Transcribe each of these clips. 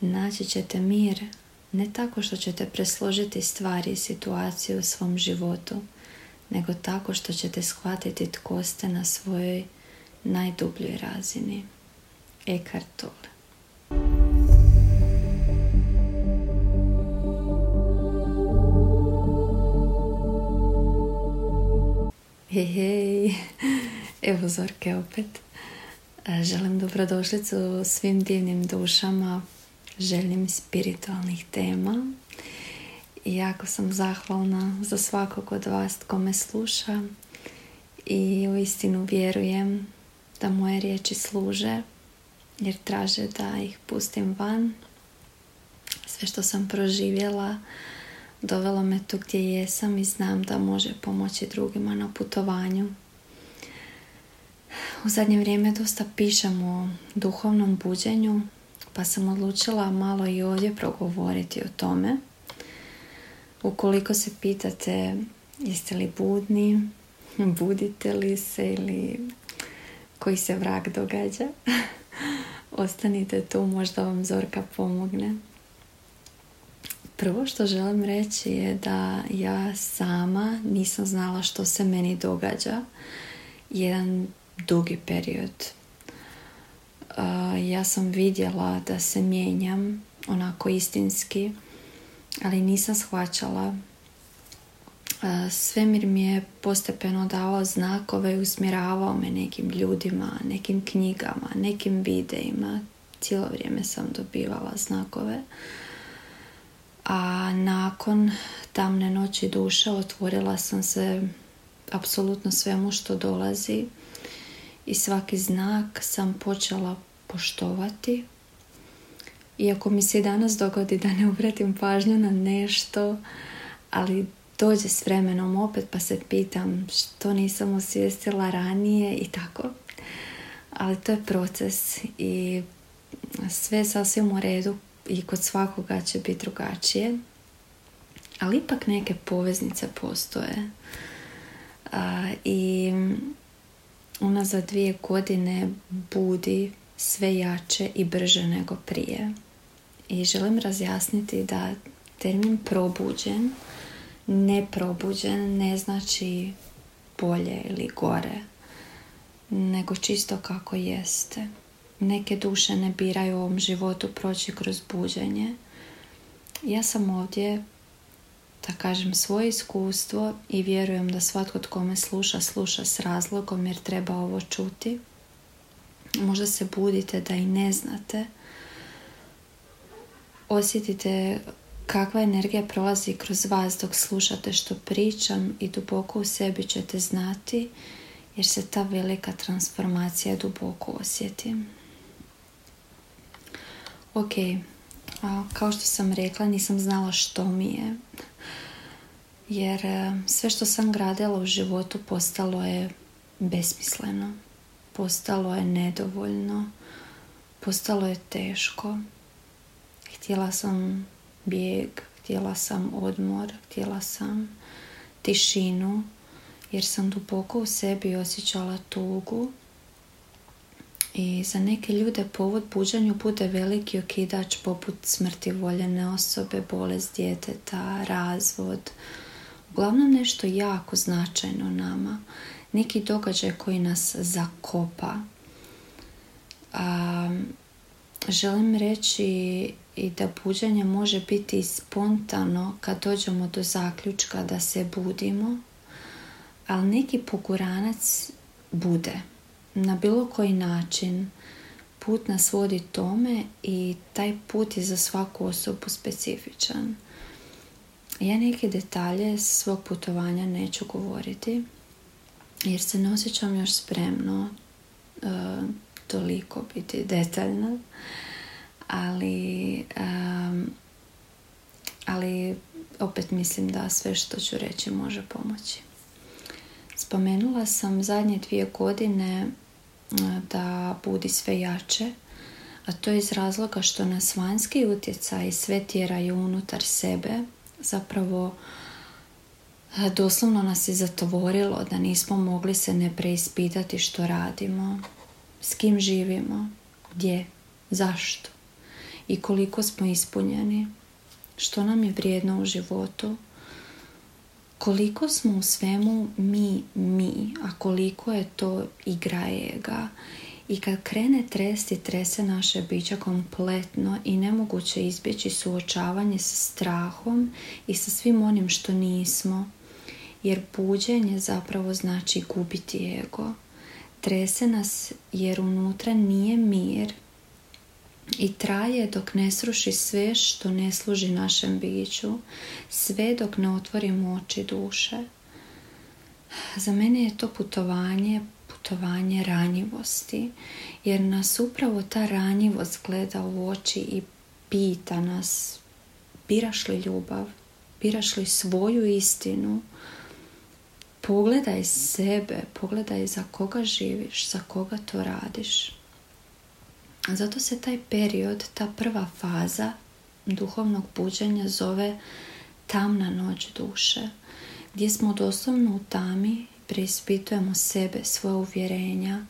naći ćete mir ne tako što ćete presložiti stvari i situaciju u svom životu, nego tako što ćete shvatiti tko ste na svojoj najdubljoj razini. Eckhart Tolle Hej, hej, evo Zorke opet. E, želim dobrodošlicu svim divnim dušama, želim spiritualnih tema. I jako sam zahvalna za svakog od vas tko me sluša i u istinu vjerujem da moje riječi služe jer traže da ih pustim van. Sve što sam proživjela dovelo me tu gdje jesam i znam da može pomoći drugima na putovanju. U zadnje vrijeme dosta pišem o duhovnom buđenju, pa sam odlučila malo i ovdje progovoriti o tome. Ukoliko se pitate jeste li budni, budite li se ili koji se vrak događa, ostanite tu, možda vam Zorka pomogne. Prvo što želim reći je da ja sama nisam znala što se meni događa jedan dugi period. Ja sam vidjela da se mijenjam onako istinski, ali nisam shvaćala. Svemir mi je postepeno davao znakove i usmjeravao me nekim ljudima, nekim knjigama, nekim videima. Cijelo vrijeme sam dobivala znakove a nakon tamne noći duše otvorila sam se apsolutno svemu što dolazi i svaki znak sam počela poštovati. Iako mi se danas dogodi da ne obratim pažnju na nešto, ali dođe s vremenom opet pa se pitam što nisam osvijestila ranije i tako. Ali to je proces i sve sasvim u redu i kod svakoga će biti drugačije. Ali ipak neke poveznice postoje. A, I za dvije godine budi sve jače i brže nego prije. I želim razjasniti da termin probuđen, neprobuđen ne znači bolje ili gore, nego čisto kako jeste neke duše ne biraju u ovom životu proći kroz buđenje. Ja sam ovdje da kažem svoje iskustvo i vjerujem da svatko tko me sluša, sluša s razlogom jer treba ovo čuti. Možda se budite da i ne znate. Osjetite kakva energija prolazi kroz vas dok slušate što pričam i duboko u sebi ćete znati jer se ta velika transformacija duboko osjeti. Ok, kao što sam rekla nisam znala što mi je. Jer e, sve što sam gradila u životu postalo je besmisleno. Postalo je nedovoljno. Postalo je teško. Htjela sam bijeg, htjela sam odmor, htjela sam tišinu jer sam duboko u sebi osjećala tugu i za neke ljude povod buđanju bude veliki okidač poput smrti voljene osobe, bolest djeteta, razvod. Uglavnom nešto jako značajno nama. Neki događaj koji nas zakopa. A, želim reći i da buđenje može biti spontano kad dođemo do zaključka da se budimo, ali neki poguranac bude na bilo koji način put nas vodi tome i taj put je za svaku osobu specifičan. Ja neke detalje svog putovanja neću govoriti jer se ne osjećam još spremno uh, toliko biti detaljna ali um, ali opet mislim da sve što ću reći može pomoći. Spomenula sam zadnje dvije godine da budi sve jače, a to je iz razloga što nas vanjski utjecaj sve tjeraju unutar sebe, zapravo doslovno nas je zatvorilo da nismo mogli se ne preispitati što radimo, s kim živimo, gdje, zašto. i koliko smo ispunjeni, što nam je vrijedno u životu, koliko smo u svemu mi, mi, a koliko je to igra ega. I kad krene tresti, trese naše biće kompletno i nemoguće izbjeći suočavanje sa strahom i sa svim onim što nismo. Jer buđenje zapravo znači gubiti ego. Trese nas jer unutra nije mir i traje dok ne sruši sve što ne služi našem biću, sve dok ne otvorimo oči duše. Za mene je to putovanje, putovanje ranjivosti, jer nas upravo ta ranjivost gleda u oči i pita nas biraš li ljubav, biraš li svoju istinu, pogledaj sebe, pogledaj za koga živiš, za koga to radiš. Zato se taj period, ta prva faza duhovnog buđenja zove tamna noć duše, gdje smo doslovno u tami, preispitujemo sebe, svoje uvjerenja,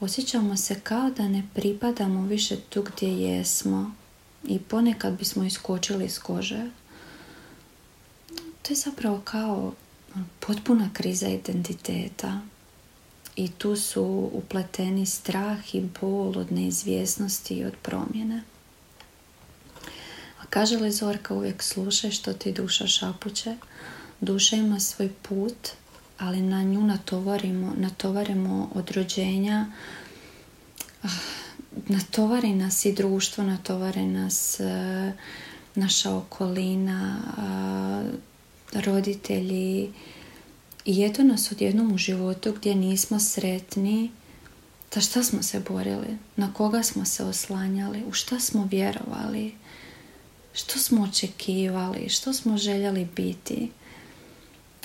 osjećamo se kao da ne pripadamo više tu gdje jesmo i ponekad bismo iskočili iz kože. To je zapravo kao potpuna kriza identiteta i tu su upleteni strah i bol od neizvjesnosti i od promjene. A kaže li Zorka uvijek slušaj što ti duša šapuće? Duša ima svoj put, ali na nju natovarimo, natovarimo od rođenja, ah, natovari nas i društvo, natovari nas eh, naša okolina, roditelji, i eto nas odjednom u životu gdje nismo sretni, za šta smo se borili, na koga smo se oslanjali, u šta smo vjerovali, što smo očekivali, što smo željeli biti.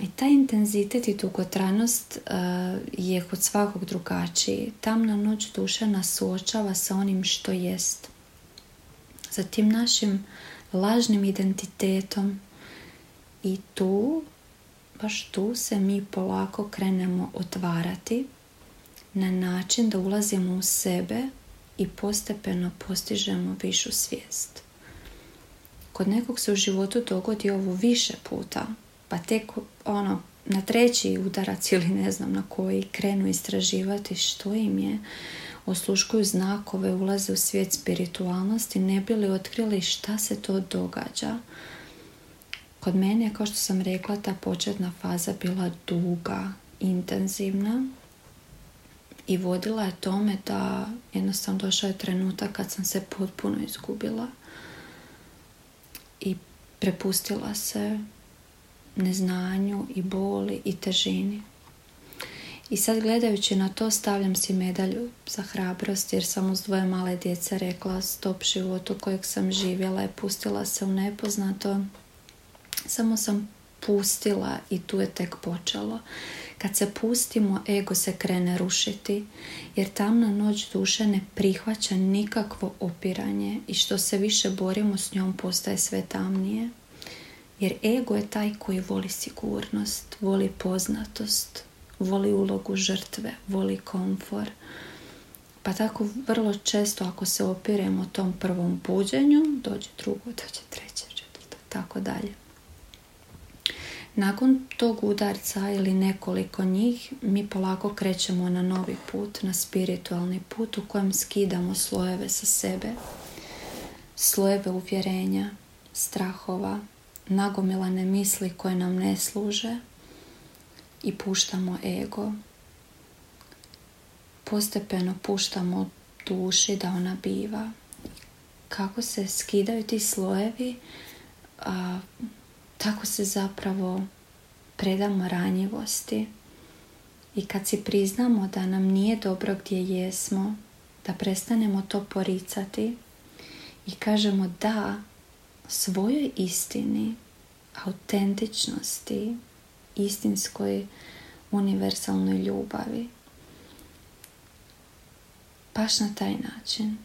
I taj intenzitet i dugotranost uh, je kod svakog drugačiji. Tamna noć duša nas suočava sa onim što jest. Za tim našim lažnim identitetom i tu baš tu se mi polako krenemo otvarati na način da ulazimo u sebe i postepeno postižemo višu svijest. Kod nekog se u životu dogodi ovo više puta, pa tek ono, na treći udarac ili ne znam na koji krenu istraživati što im je, osluškuju znakove, ulaze u svijet spiritualnosti, ne bi li otkrili šta se to događa. Kod mene kao što sam rekla, ta početna faza bila duga, intenzivna i vodila je tome da jednostavno došao je trenutak kad sam se potpuno izgubila i prepustila se neznanju i boli i težini. I sad gledajući na to stavljam si medalju za hrabrost jer sam uz dvoje male djece rekla stop životu kojeg sam živjela i pustila se u nepoznato samo sam pustila i tu je tek počelo. Kad se pustimo, ego se krene rušiti, jer tamna noć duše ne prihvaća nikakvo opiranje i što se više borimo s njom postaje sve tamnije. Jer ego je taj koji voli sigurnost, voli poznatost, voli ulogu žrtve, voli komfor. Pa tako vrlo često ako se opiremo tom prvom buđenju, dođe drugo, dođe treće, četvrto, tako dalje. Nakon tog udarca ili nekoliko njih mi polako krećemo na novi put, na spiritualni put u kojem skidamo slojeve sa sebe, slojeve uvjerenja, strahova, nagomilane misli koje nam ne služe i puštamo ego. Postepeno puštamo duši da ona biva. Kako se skidaju ti slojevi, a, tako se zapravo predamo ranjivosti i kad si priznamo da nam nije dobro gdje jesmo, da prestanemo to poricati i kažemo da svojoj istini, autentičnosti, istinskoj univerzalnoj ljubavi. Baš na taj način.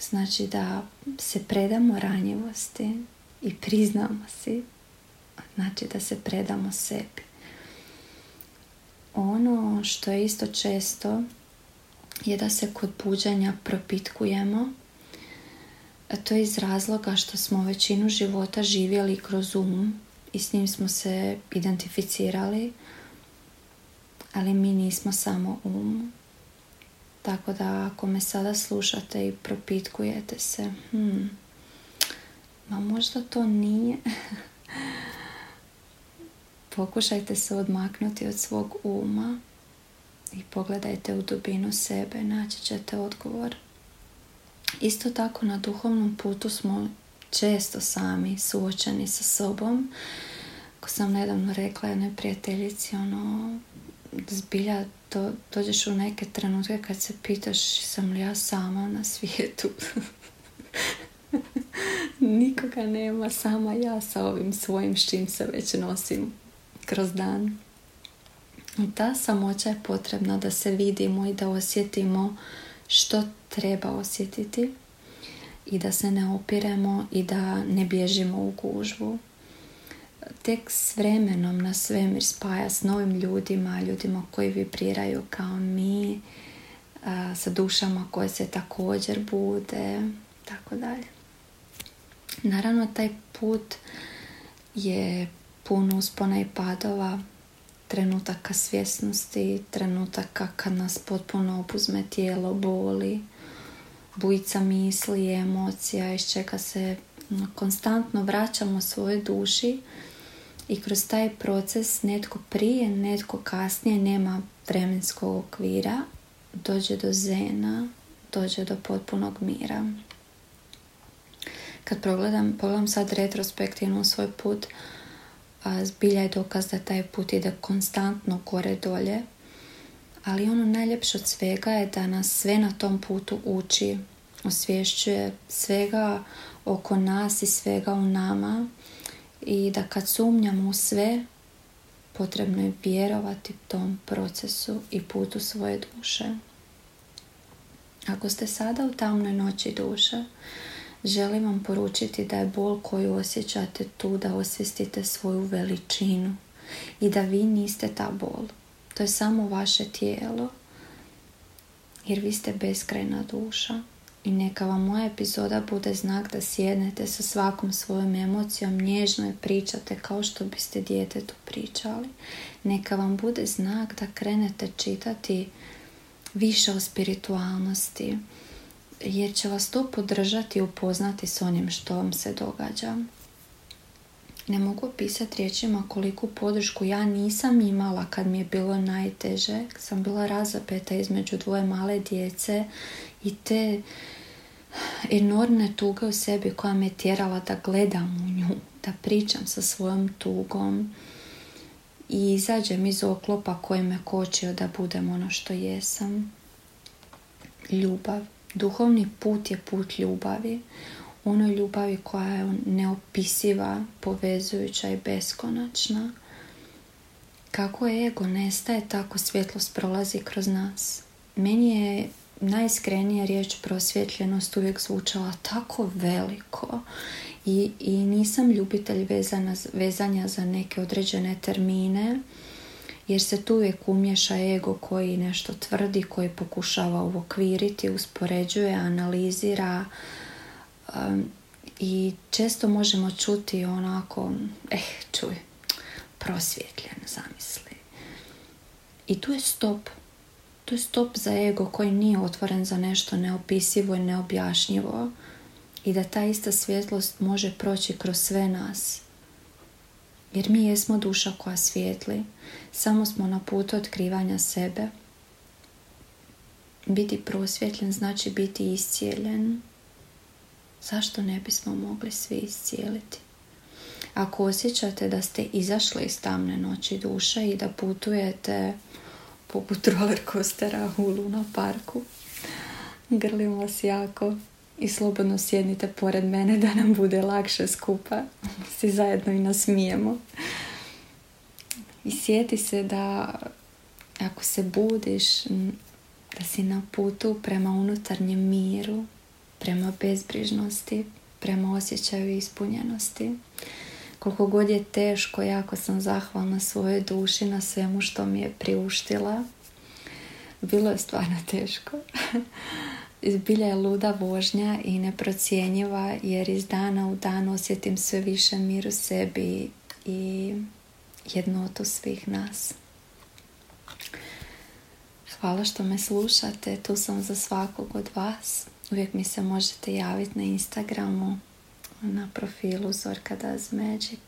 Znači da se predamo ranjivosti, i priznamo si, znači da se predamo sebi. Ono što je isto često je da se kod buđanja propitkujemo to je iz razloga što smo većinu života živjeli kroz um i s njim smo se identificirali, ali mi nismo samo um. Tako da ako me sada slušate i propitkujete se, hmm, ma možda to nije, pokušajte se odmaknuti od svog uma i pogledajte u dubinu sebe, naći ćete odgovor. Isto tako na duhovnom putu smo često sami suočeni sa sobom. Ko sam nedavno rekla jednoj prijateljici, ono, zbilja do, dođeš u neke trenutke kad se pitaš sam li ja sama na svijetu. Nikoga nema, sama ja sa ovim svojim s čim se već nosim kroz dan. Ta samoća je potrebna da se vidimo i da osjetimo što treba osjetiti i da se ne opiremo i da ne bježimo u gužvu. Tek s vremenom na svemir spaja s novim ljudima, ljudima koji vibriraju kao mi, sa dušama koje se također bude, tako dalje. Naravno, taj put je pun uspona i padova, trenutaka svjesnosti, trenutaka kad nas potpuno opuzme tijelo, boli, bujica misli emocija iz čega se konstantno vraćamo svojoj duši i kroz taj proces netko prije, netko kasnije nema vremenskog okvira, dođe do zena, dođe do potpunog mira. Kad pogledam, pogledam sad retrospektivno svoj put, zbilja je dokaz da taj put ide konstantno gore dolje, ali ono najljepše od svega je da nas sve na tom putu uči, osvješćuje svega oko nas i svega u nama i da kad sumnjamo u sve, potrebno je vjerovati tom procesu i putu svoje duše. Ako ste sada u tamnoj noći duše, želim vam poručiti da je bol koju osjećate tu da osvijestite svoju veličinu i da vi niste ta bol. To je samo vaše tijelo jer vi ste beskrajna duša i neka vam moja epizoda bude znak da sjednete sa svakom svojom emocijom, nježno je pričate kao što biste djetetu pričali. Neka vam bude znak da krenete čitati više o spiritualnosti, jer će vas to podržati i upoznati s onim što vam se događa. Ne mogu opisati riječima koliku podršku ja nisam imala kad mi je bilo najteže. Sam bila razapeta između dvoje male djece i te enormne tuge u sebi koja me tjerala da gledam u nju, da pričam sa svojom tugom i izađem iz oklopa koji me kočio da budem ono što jesam. Ljubav. Duhovni put je put ljubavi. Onoj ljubavi koja je neopisiva, povezujuća i beskonačna. Kako ego nestaje, tako svjetlost prolazi kroz nas. Meni je najiskrenija riječ prosvjetljenost uvijek zvučala tako veliko i, i nisam ljubitelj vezana, vezanja za neke određene termine jer se tu uvijek umješa ego koji nešto tvrdi, koji pokušava uokviriti, uspoređuje, analizira um, i često možemo čuti onako, eh, čuj, prosvjetljen, zamisli. I tu je stop. Tu je stop za ego koji nije otvoren za nešto neopisivo i neobjašnjivo i da ta ista svjetlost može proći kroz sve nas jer mi jesmo duša koja svijetli, samo smo na putu otkrivanja sebe. Biti prosvjetljen znači biti iscijeljen. Zašto ne bismo mogli svi iscijeliti? Ako osjećate da ste izašli iz tamne noći duše i da putujete poput roller coastera u Luna parku, grlim vas jako i slobodno sjednite pored mene da nam bude lakše skupa. Si zajedno i nasmijemo. I sjeti se da ako se budiš, da si na putu prema unutarnjem miru, prema bezbrižnosti, prema osjećaju ispunjenosti. Koliko god je teško, jako sam zahvalna svojoj duši na svemu što mi je priuštila. Bilo je stvarno teško. Bilja je luda vožnja i neprocjenjiva jer iz dana u dan osjetim sve više mir u sebi i jednotu svih nas. Hvala što me slušate, tu sam za svakog od vas. Uvijek mi se možete javiti na Instagramu, na profilu Zorka Does Magic.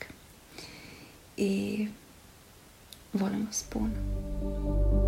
I volim vas puno.